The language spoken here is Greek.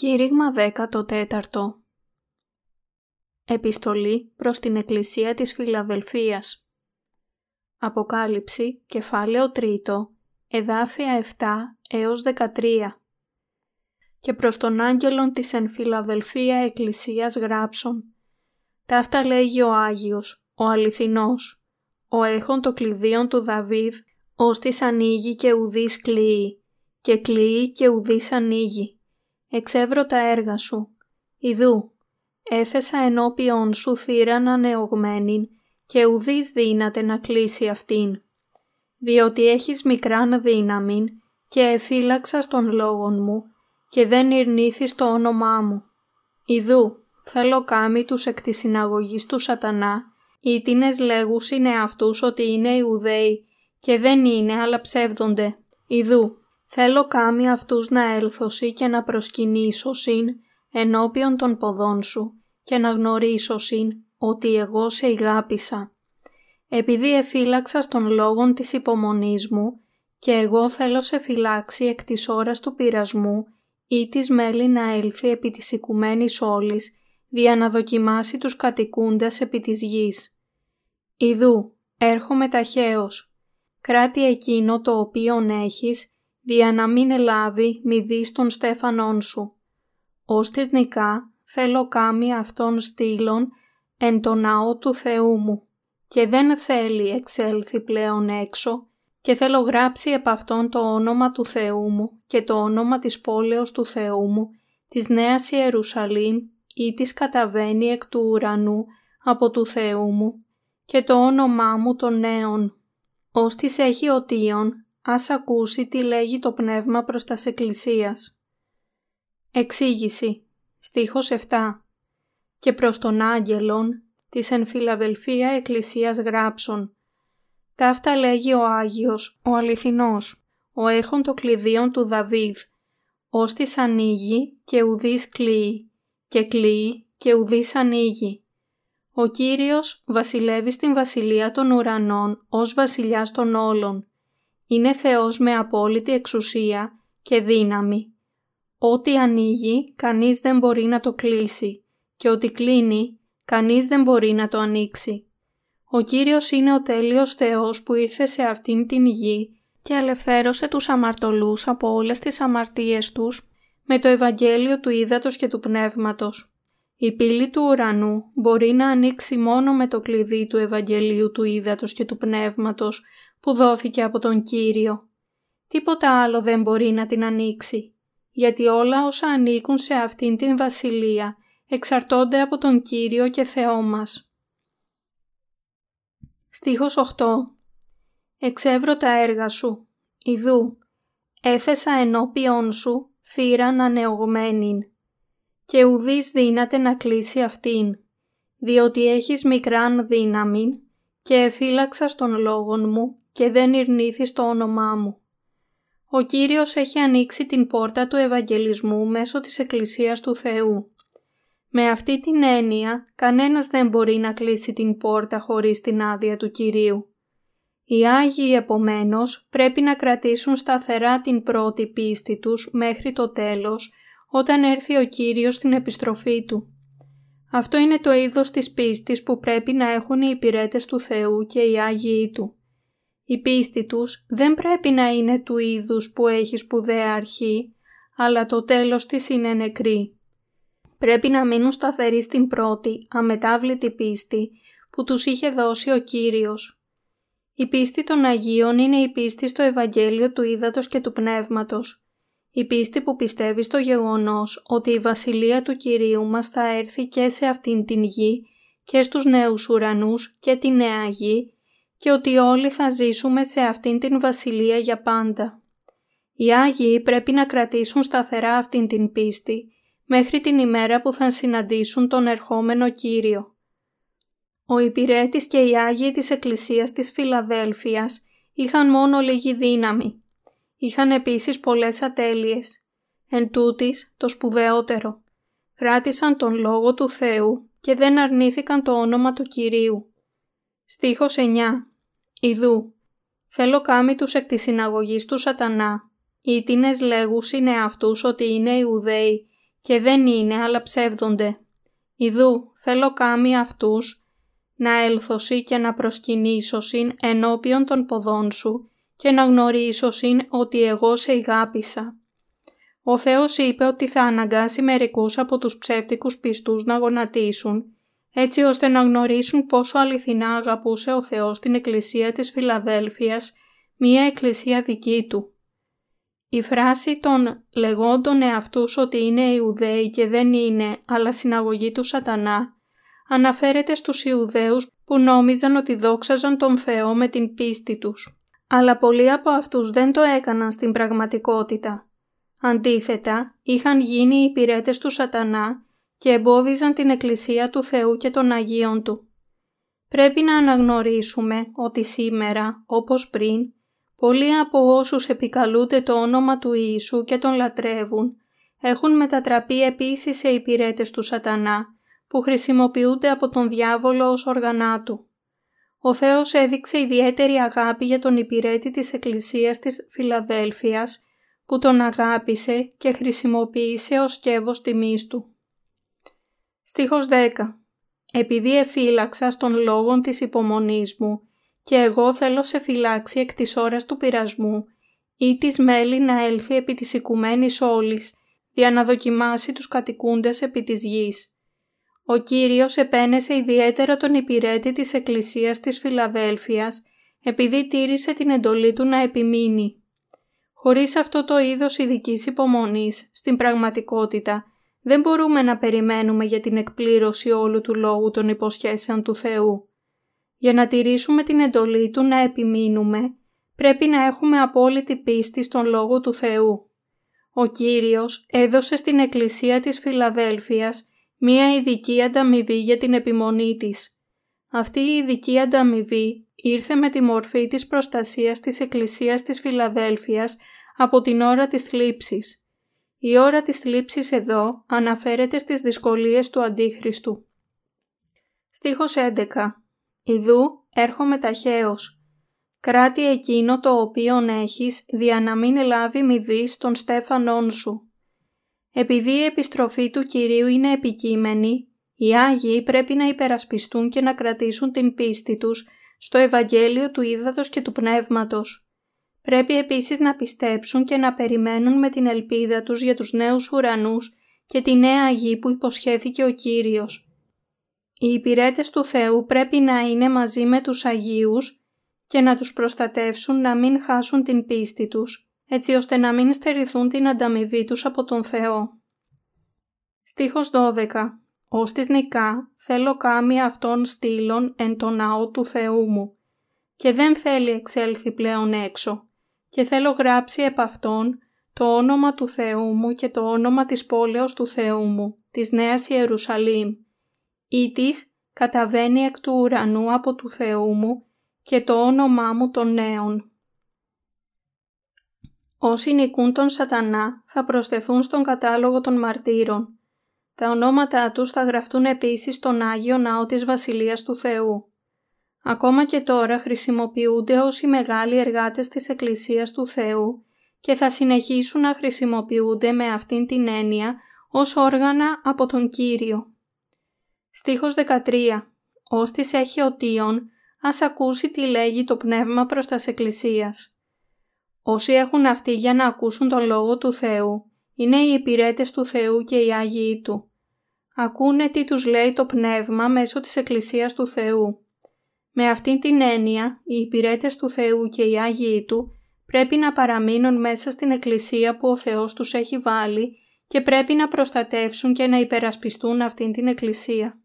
Κήρυγμα 14 Επιστολή προς την Εκκλησία της Φιλαδελφίας. Αποκάλυψη, κεφάλαιο 3, εδάφια 7 έως 13 Και προς τον άγγελον της εν Φιλαδελφία Εκκλησίας γράψον. Ταύτα λέγει ο Άγιος, ο αληθινός, ο έχων το κλειδίον του Δαβίδ, ώστις ανοίγει και ουδής κλείει, και κλείει και ουδής ανοίγει εξεύρω τα έργα σου. Ιδού, έθεσα ενώπιον σου θύραν ανεωγμένην και ουδείς δύναται να κλείσει αυτήν. Διότι έχεις μικράν δύναμην και εφύλαξας των λόγων μου και δεν ειρνήθεις το όνομά μου. Ιδού, θέλω κάμι τους εκ της συναγωγής του σατανά, ή τίνες λέγους είναι αυτούς ότι είναι Ιουδαίοι και δεν είναι αλλά ψεύδονται. Ιδού, Θέλω κάμι αυτούς να έλθωσι και να προσκυνήσω συν ενώπιον των ποδών σου και να γνωρίσω συν ότι εγώ σε ηγάπησα. Επειδή εφύλαξα των λόγων της υπομονής μου και εγώ θέλω σε φυλάξει εκ της ώρας του πειρασμού ή της μέλη να έλθει επί της οικουμένης όλης δια να δοκιμάσει τους κατοικούντας επί της γης. Ιδού, έρχομαι ταχαίως. Κράτη εκείνο το οποίον έχεις δια να μην ελάβει μη δεις των στέφανών σου. Ως της νικά θέλω κάμι αυτόν στήλων εν το ναό του Θεού μου και δεν θέλει εξέλθει πλέον έξω και θέλω γράψει επ' αυτόν το όνομα του Θεού μου και το όνομα της πόλεως του Θεού μου, της Νέας Ιερουσαλήμ ή της καταβαίνει εκ του ουρανού από του Θεού μου και το όνομά μου των νέων. Ως της έχει οτίον ας ακούσει τι λέγει το πνεύμα προς τας εκκλησίας. Εξήγηση. Στίχος 7. Και προς τον άγγελον της εν Φιλαδελφία εκκλησίας γράψον. Ταύτα λέγει ο Άγιος, ο αληθινός, ο έχων το κλειδίον του Δαβίδ, ως της ανοίγει και ουδής κλείει, και κλείει και ουδής ανοίγει. Ο Κύριος βασιλεύει στην βασιλεία των ουρανών ως βασιλιάς των όλων είναι Θεός με απόλυτη εξουσία και δύναμη. Ό,τι ανοίγει, κανείς δεν μπορεί να το κλείσει και ό,τι κλείνει, κανείς δεν μπορεί να το ανοίξει. Ο Κύριος είναι ο τέλειος Θεός που ήρθε σε αυτήν την γη και ελευθέρωσε τους αμαρτωλούς από όλες τις αμαρτίες τους με το Ευαγγέλιο του Ήδατος και του Πνεύματος. Η πύλη του ουρανού μπορεί να ανοίξει μόνο με το κλειδί του Ευαγγελίου του Ήδατος και του Πνεύματος που δόθηκε από τον Κύριο. Τίποτα άλλο δεν μπορεί να την ανοίξει, γιατί όλα όσα ανήκουν σε αυτήν την βασιλεία εξαρτώνται από τον Κύριο και Θεό μας. Στίχος 8 Εξεύρω τα έργα σου, ιδού, έθεσα ενώπιον σου θύραν ανεωγμένην και ουδείς δύναται να κλείσει αυτήν, διότι έχεις μικράν δύναμη και εφύλαξας των λόγων μου και δεν ειρνήθη το όνομά μου. Ο Κύριος έχει ανοίξει την πόρτα του Ευαγγελισμού μέσω της Εκκλησίας του Θεού. Με αυτή την έννοια, κανένας δεν μπορεί να κλείσει την πόρτα χωρίς την άδεια του Κυρίου. Οι Άγιοι επομένως πρέπει να κρατήσουν σταθερά την πρώτη πίστη τους μέχρι το τέλος, όταν έρθει ο Κύριος στην επιστροφή Του. Αυτό είναι το είδος της πίστης που πρέπει να έχουν οι υπηρέτες του Θεού και οι Άγιοι Του. Η πίστη τους δεν πρέπει να είναι του είδους που έχει σπουδαία αρχή, αλλά το τέλος της είναι νεκρή. Πρέπει να μείνουν σταθεροί στην πρώτη, αμετάβλητη πίστη που τους είχε δώσει ο Κύριος. Η πίστη των Αγίων είναι η πίστη στο Ευαγγέλιο του Ήδατος και του Πνεύματος. Η πίστη που πιστεύει στο γεγονός ότι η Βασιλεία του Κυρίου μας θα έρθει και σε αυτήν την γη και στους νέους ουρανούς και τη νέα γη και ότι όλοι θα ζήσουμε σε αυτήν την βασιλεία για πάντα. Οι Άγιοι πρέπει να κρατήσουν σταθερά αυτήν την πίστη μέχρι την ημέρα που θα συναντήσουν τον ερχόμενο Κύριο. Ο υπηρέτης και οι Άγιοι της Εκκλησίας της Φιλαδέλφειας είχαν μόνο λίγη δύναμη. Είχαν επίσης πολλές ατέλειες. Εν τούτης, το σπουδαιότερο. Κράτησαν τον Λόγο του Θεού και δεν αρνήθηκαν το όνομα του Κυρίου. Στίχος 9 Ιδού, θέλω κάμι τους εκ της συναγωγής του σατανά, οι τίνες λέγους είναι αυτούς ότι είναι Ιουδαίοι και δεν είναι αλλά ψεύδονται. Ιδού θέλω κάμι αυτούς να έλθωσι και να προσκυνήσωσιν ενώπιον των ποδών σου και να γνωρίσωσιν ότι εγώ σε ηγάπησα. Ο Θεός είπε ότι θα αναγκάσει μερικούς από τους ψεύτικους πιστούς να γονατίσουν, έτσι ώστε να γνωρίσουν πόσο αληθινά αγαπούσε ο Θεός την Εκκλησία της Φιλαδέλφειας, μία εκκλησία δική Του. Η φράση των λεγόντων εαυτούς ότι είναι Ιουδαίοι και δεν είναι, αλλά συναγωγή του σατανά, αναφέρεται στους Ιουδαίους που νόμιζαν ότι δόξαζαν τον Θεό με την πίστη τους. Αλλά πολλοί από αυτούς δεν το έκαναν στην πραγματικότητα. Αντίθετα, είχαν γίνει οι υπηρέτες του σατανά και εμπόδιζαν την Εκκλησία του Θεού και των Αγίων Του. Πρέπει να αναγνωρίσουμε ότι σήμερα, όπως πριν, πολλοί από όσους επικαλούνται το όνομα του Ιησού και τον λατρεύουν, έχουν μετατραπεί επίσης σε υπηρέτες του σατανά, που χρησιμοποιούνται από τον διάβολο ως οργανά του. Ο Θεός έδειξε ιδιαίτερη αγάπη για τον υπηρέτη της Εκκλησίας της Φιλαδέλφειας, που τον αγάπησε και χρησιμοποίησε ως σκεύος τιμής του. Στίχος 10 «Επειδή εφύλαξα στον λόγων της υπομονής μου και εγώ θέλω σε φυλάξει εκ της ώρας του πειρασμού ή της μέλη να έλθει επί της οικουμένης όλης, για να δοκιμάσει τους κατοικούντες επί της γης. Ο Κύριος επένεσε ιδιαίτερα τον υπηρέτη της Εκκλησίας της Φιλαδέλφειας, επειδή τήρησε την εντολή του να επιμείνει. Χωρίς αυτό το είδος ειδικής υπομονής, στην πραγματικότητα, δεν μπορούμε να περιμένουμε για την εκπλήρωση όλου του λόγου των υποσχέσεων του Θεού. Για να τηρήσουμε την εντολή Του να επιμείνουμε, πρέπει να έχουμε απόλυτη πίστη στον Λόγο του Θεού. Ο Κύριος έδωσε στην Εκκλησία της Φιλαδέλφειας μία ειδική ανταμοιβή για την επιμονή της. Αυτή η ειδική ανταμοιβή ήρθε με τη μορφή της προστασίας της Εκκλησίας της Φιλαδέλφειας από την ώρα της θλίψης. Η ώρα της θλίψης εδώ αναφέρεται στις δυσκολίες του Αντίχριστου. Στίχος 11 Ιδού έρχομαι ταχαίως. Κράτη εκείνο το οποίον έχεις, δια να μην λάβει μηδής των στέφανών σου. Επειδή η επιστροφή του Κυρίου είναι επικείμενη, οι Άγιοι πρέπει να υπερασπιστούν και να κρατήσουν την πίστη τους στο Ευαγγέλιο του Ήδατος και του Πνεύματος. Πρέπει επίσης να πιστέψουν και να περιμένουν με την ελπίδα τους για τους νέους ουρανούς και τη νέα γη που υποσχέθηκε ο Κύριος. Οι υπηρέτες του Θεού πρέπει να είναι μαζί με τους Αγίους και να τους προστατεύσουν να μην χάσουν την πίστη τους έτσι ώστε να μην στερηθούν την ανταμοιβή τους από τον Θεό. Στίχος 12 «Ως της νικά θέλω κάμια αυτών στήλων εν το ναό του Θεού μου και δεν θέλει εξέλθει πλέον έξω και θέλω γράψει επ' αυτόν το όνομα του Θεού μου και το όνομα της πόλεως του Θεού μου, της Νέας Ιερουσαλήμ, ή της καταβαίνει εκ του ουρανού από του Θεού μου και το όνομά μου των νέων. Όσοι νικούν τον σατανά θα προσθεθούν στον κατάλογο των μαρτύρων. Τα ονόματά τους θα γραφτούν επίσης στον Άγιο Ναό της Βασιλείας του Θεού. Ακόμα και τώρα χρησιμοποιούνται ως οι μεγάλοι εργάτες της Εκκλησίας του Θεού και θα συνεχίσουν να χρησιμοποιούνται με αυτήν την έννοια ως όργανα από τον Κύριο. Στίχος 13. Όστις έχει οτίον, ας ακούσει τι λέγει το Πνεύμα προς τας Εκκλησίας. Όσοι έχουν αυτοί για να ακούσουν τον Λόγο του Θεού, είναι οι υπηρέτες του Θεού και οι Άγιοι Του. Ακούνε τι τους λέει το Πνεύμα μέσω της Εκκλησίας του Θεού. Με αυτήν την έννοια, οι υπηρέτες του Θεού και οι Άγιοι Του πρέπει να παραμείνουν μέσα στην Εκκλησία που ο Θεός τους έχει βάλει και πρέπει να προστατεύσουν και να υπερασπιστούν αυτήν την Εκκλησία.